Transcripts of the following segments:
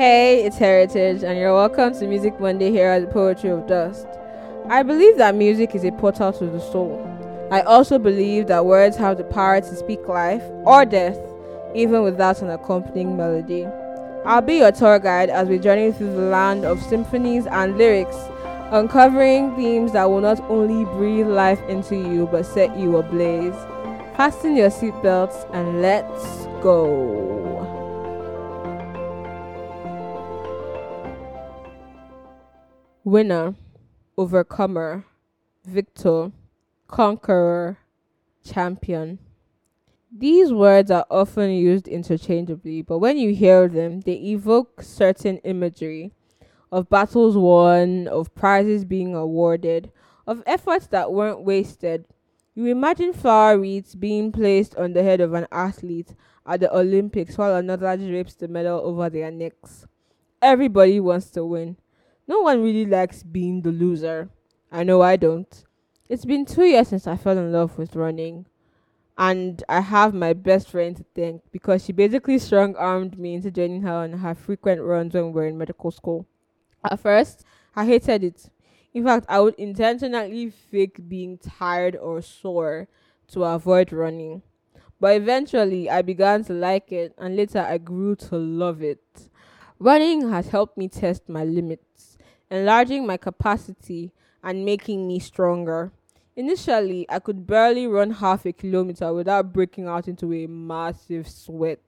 Hey, it's Heritage, and you're welcome to Music Monday here at the Poetry of Dust. I believe that music is a portal to the soul. I also believe that words have the power to speak life or death, even without an accompanying melody. I'll be your tour guide as we journey through the land of symphonies and lyrics, uncovering themes that will not only breathe life into you but set you ablaze. Fasten your seatbelts and let's go. Winner, overcomer, victor, conqueror, champion. These words are often used interchangeably, but when you hear them, they evoke certain imagery of battles won, of prizes being awarded, of efforts that weren't wasted. You imagine flower wreaths being placed on the head of an athlete at the Olympics while another drapes the medal over their necks. Everybody wants to win. No one really likes being the loser. I know I don't. It's been two years since I fell in love with running and I have my best friend to thank because she basically strong armed me into joining her on her frequent runs when we were in medical school. At first, I hated it. In fact, I would intentionally fake being tired or sore to avoid running. But eventually, I began to like it, and later, I grew to love it. Running has helped me test my limits, enlarging my capacity and making me stronger. Initially, I could barely run half a kilometer without breaking out into a massive sweat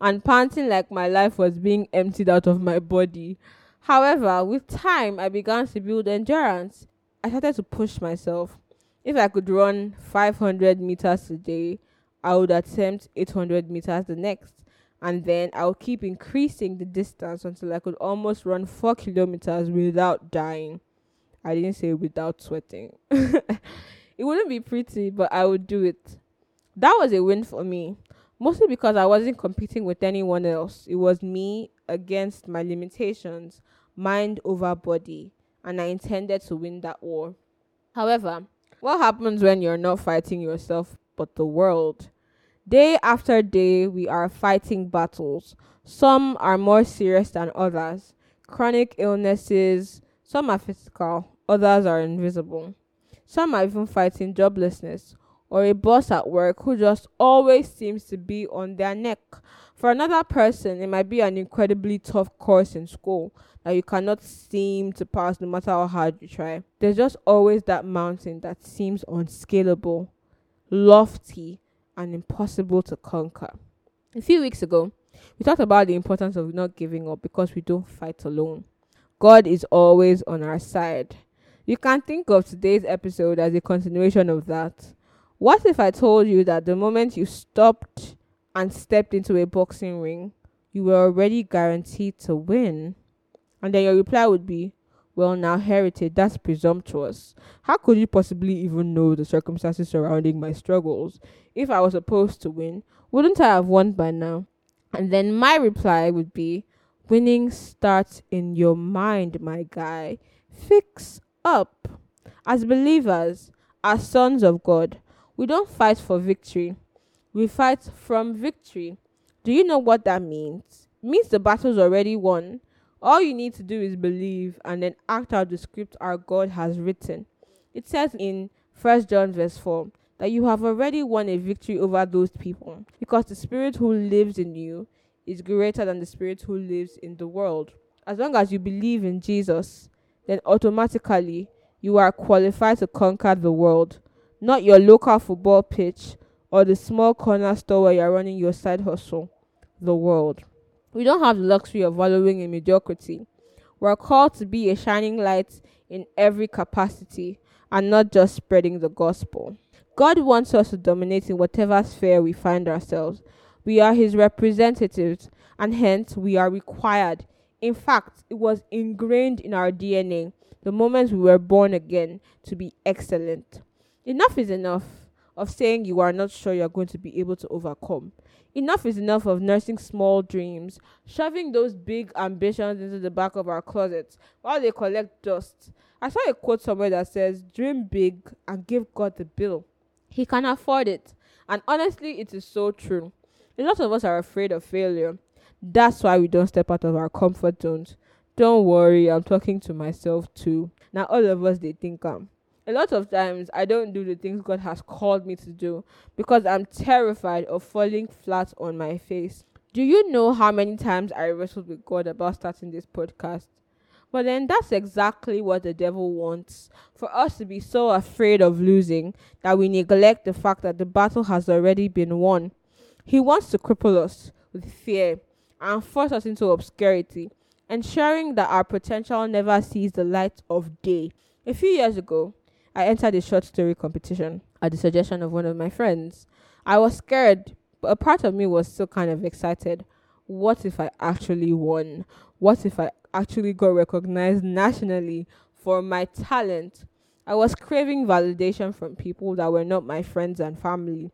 and panting like my life was being emptied out of my body. However, with time, I began to build endurance. I started to push myself. If I could run 500 meters a day, I would attempt 800 meters the next. And then I would keep increasing the distance until I could almost run 4 kilometers without dying. I didn't say without sweating. it wouldn't be pretty, but I would do it. That was a win for me, mostly because I wasn't competing with anyone else. It was me against my limitations, mind over body, and I intended to win that war. However, what happens when you're not fighting yourself but the world? Day after day, we are fighting battles. Some are more serious than others. Chronic illnesses, some are physical, others are invisible. Some are even fighting joblessness or a boss at work who just always seems to be on their neck. For another person, it might be an incredibly tough course in school that you cannot seem to pass no matter how hard you try. There's just always that mountain that seems unscalable, lofty, and impossible to conquer. A few weeks ago, we talked about the importance of not giving up because we don't fight alone. God is always on our side. You can think of today's episode as a continuation of that. What if I told you that the moment you stopped and stepped into a boxing ring, you were already guaranteed to win? And then your reply would be, Well, now, heritage, that's presumptuous. How could you possibly even know the circumstances surrounding my struggles? If I was supposed to win, wouldn't I have won by now? And then my reply would be, Winning starts in your mind, my guy. Fix up. As believers, as sons of God, we don't fight for victory. We fight from victory. Do you know what that means? It means the battle's already won. All you need to do is believe and then act out the script our God has written. It says in First John verse 4 that you have already won a victory over those people because the spirit who lives in you is greater than the spirit who lives in the world. As long as you believe in Jesus, then automatically you are qualified to conquer the world, not your local football pitch or the small corner store where you're running your side hustle, the world. We don't have the luxury of wallowing in mediocrity. We're called to be a shining light in every capacity and not just spreading the gospel. God wants us to dominate in whatever sphere we find ourselves. We are His representatives, and hence we are required in fact, it was ingrained in our DNA the moment we were born again to be excellent. Enough is enough of saying you are not sure you're going to be able to overcome. Enough is enough of nursing small dreams, shoving those big ambitions into the back of our closets while they collect dust. I saw a quote somewhere that says, Dream big and give God the bill. He can afford it. And honestly, it is so true. A lot of us are afraid of failure That's why we don't step out of our comfort zones. Don't worry, I'm talking to myself too. Now all of us they think um a lot of times I don't do the things God has called me to do because I'm terrified of falling flat on my face. Do you know how many times I wrestled with God about starting this podcast? But then that's exactly what the devil wants for us to be so afraid of losing that we neglect the fact that the battle has already been won. He wants to cripple us with fear and force us into obscurity, ensuring that our potential never sees the light of day. A few years ago, I entered a short story competition at the suggestion of one of my friends. I was scared, but a part of me was still kind of excited. What if I actually won? What if I actually got recognized nationally for my talent? I was craving validation from people that were not my friends and family.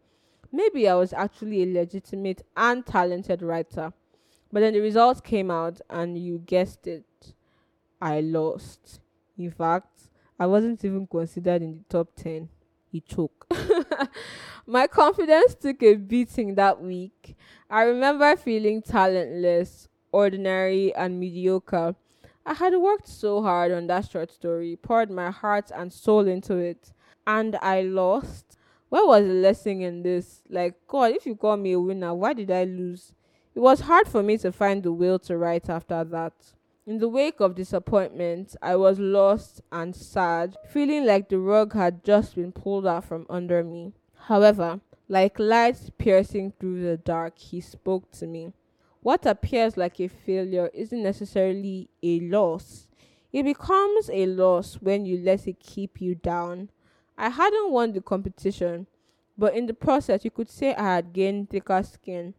Maybe I was actually a legitimate and talented writer. But then the results came out, and you guessed it, I lost. In fact, I wasn't even considered in the top 10. He choked. My confidence took a beating that week. I remember feeling talentless, ordinary, and mediocre. I had worked so hard on that short story, poured my heart and soul into it, and I lost. Where was the lesson in this? Like, God, if you call me a winner, why did I lose? It was hard for me to find the will to write after that. In the wake of disappointment, I was lost and sad, feeling like the rug had just been pulled out from under me. However, like light piercing through the dark, he spoke to me. What appears like a failure isn't necessarily a loss. It becomes a loss when you let it keep you down. I hadn't won the competition, but in the process, you could say I had gained thicker skin.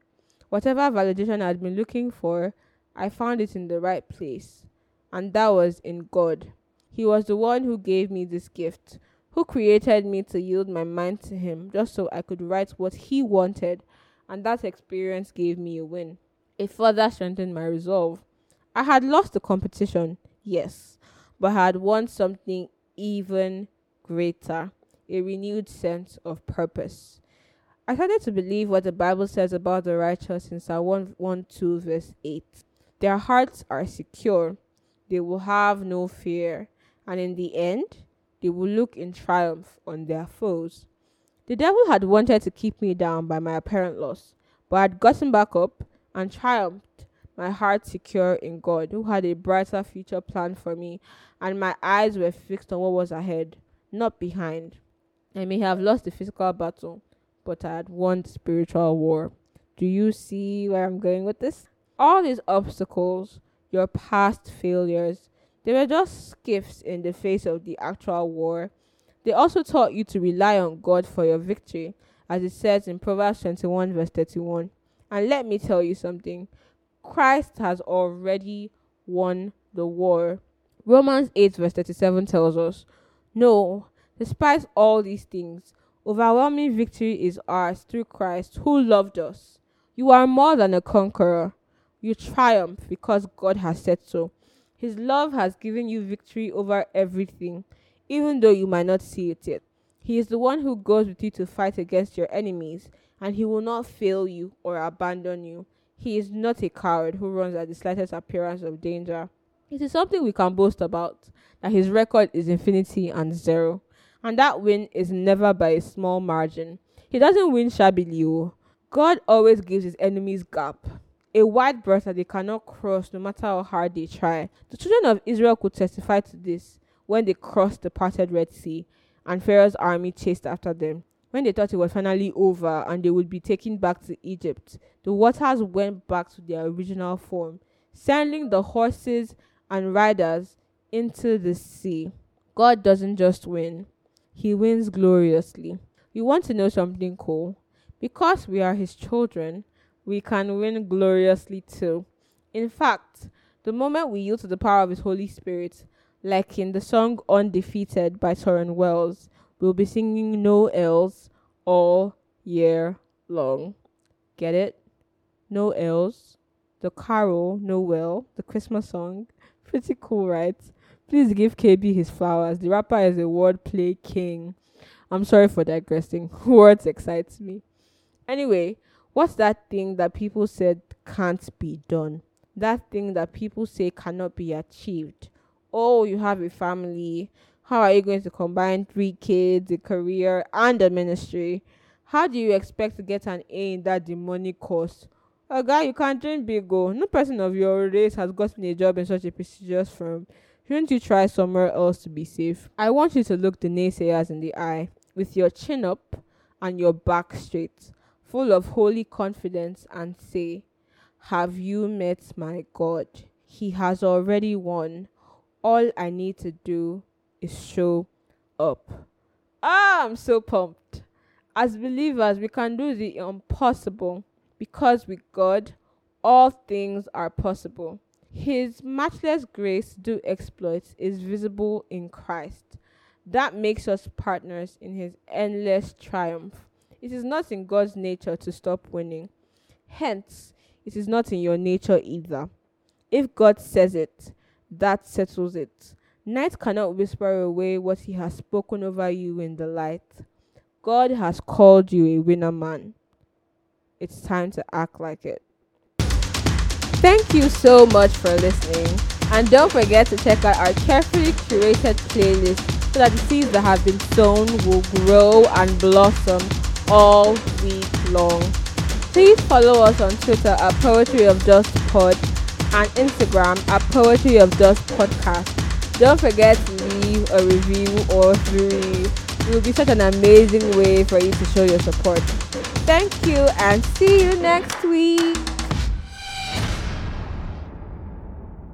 Whatever validation I had been looking for, I found it in the right place, and that was in God. He was the one who gave me this gift, who created me to yield my mind to Him just so I could write what He wanted, and that experience gave me a win. It further strengthened my resolve. I had lost the competition, yes, but I had won something even greater a renewed sense of purpose. I started to believe what the Bible says about the righteous in Psalm 112, verse 8. Their hearts are secure. They will have no fear. And in the end, they will look in triumph on their foes. The devil had wanted to keep me down by my apparent loss, but I had gotten back up and triumphed, my heart secure in God, who had a brighter future planned for me, and my eyes were fixed on what was ahead, not behind. I may have lost the physical battle, but I had won the spiritual war. Do you see where I'm going with this? All these obstacles, your past failures, they were just skiffs in the face of the actual war. They also taught you to rely on God for your victory, as it says in Proverbs 21, verse 31. And let me tell you something Christ has already won the war. Romans 8, verse 37 tells us, No, despite all these things, overwhelming victory is ours through Christ who loved us. You are more than a conqueror. You triumph because God has said so. His love has given you victory over everything, even though you might not see it yet. He is the one who goes with you to fight against your enemies, and he will not fail you or abandon you. He is not a coward who runs at the slightest appearance of danger. It is something we can boast about that his record is infinity and zero, and that win is never by a small margin. He doesn't win shabbily. Oh. God always gives his enemies gap a wide that they cannot cross no matter how hard they try. The children of Israel could testify to this when they crossed the parted Red Sea and Pharaoh's army chased after them. When they thought it was finally over and they would be taken back to Egypt, the waters went back to their original form, sending the horses and riders into the sea. God doesn't just win, He wins gloriously. You want to know something cool? Because we are His children, we can win gloriously too. In fact, the moment we yield to the power of His Holy Spirit, like in the song Undefeated by Tauren Wells, we'll be singing no L's all year long. Get it? No L's. The carol, Noel, the Christmas song. Pretty cool, right? Please give KB his flowers. The rapper is a wordplay king. I'm sorry for digressing. Words excites me. Anyway, what's that thing that people said can't be done. That thing that people say cannot be achieved. Oh, you have a family. How are you going to combine three kids, a career, and a ministry? How do you expect to get an A in that demonic course? A guy, you can't dream big. Go. Oh. No person of your race has gotten a job in such a prestigious firm. Shouldn't you try somewhere else to be safe? I want you to look the naysayers in the eye with your chin up and your back straight, full of holy confidence, and say, Have you met my God? He has already won. All I need to do is show up. Ah, I'm so pumped. As believers, we can do the impossible because with God, all things are possible. His matchless grace do exploits is visible in Christ. That makes us partners in his endless triumph. It is not in God's nature to stop winning. Hence, it is not in your nature either. If God says it, that settles it. Night cannot whisper away what he has spoken over you in the light. God has called you a winner man. It's time to act like it. Thank you so much for listening. And don't forget to check out our carefully curated playlist so that the seeds that have been sown will grow and blossom all week long. Please follow us on Twitter at Poetry of Dust Pod and Instagram at Poetry of Dust Podcast. Don't forget to leave a review or three. It will be such an amazing way for you to show your support. Thank you and see you next week.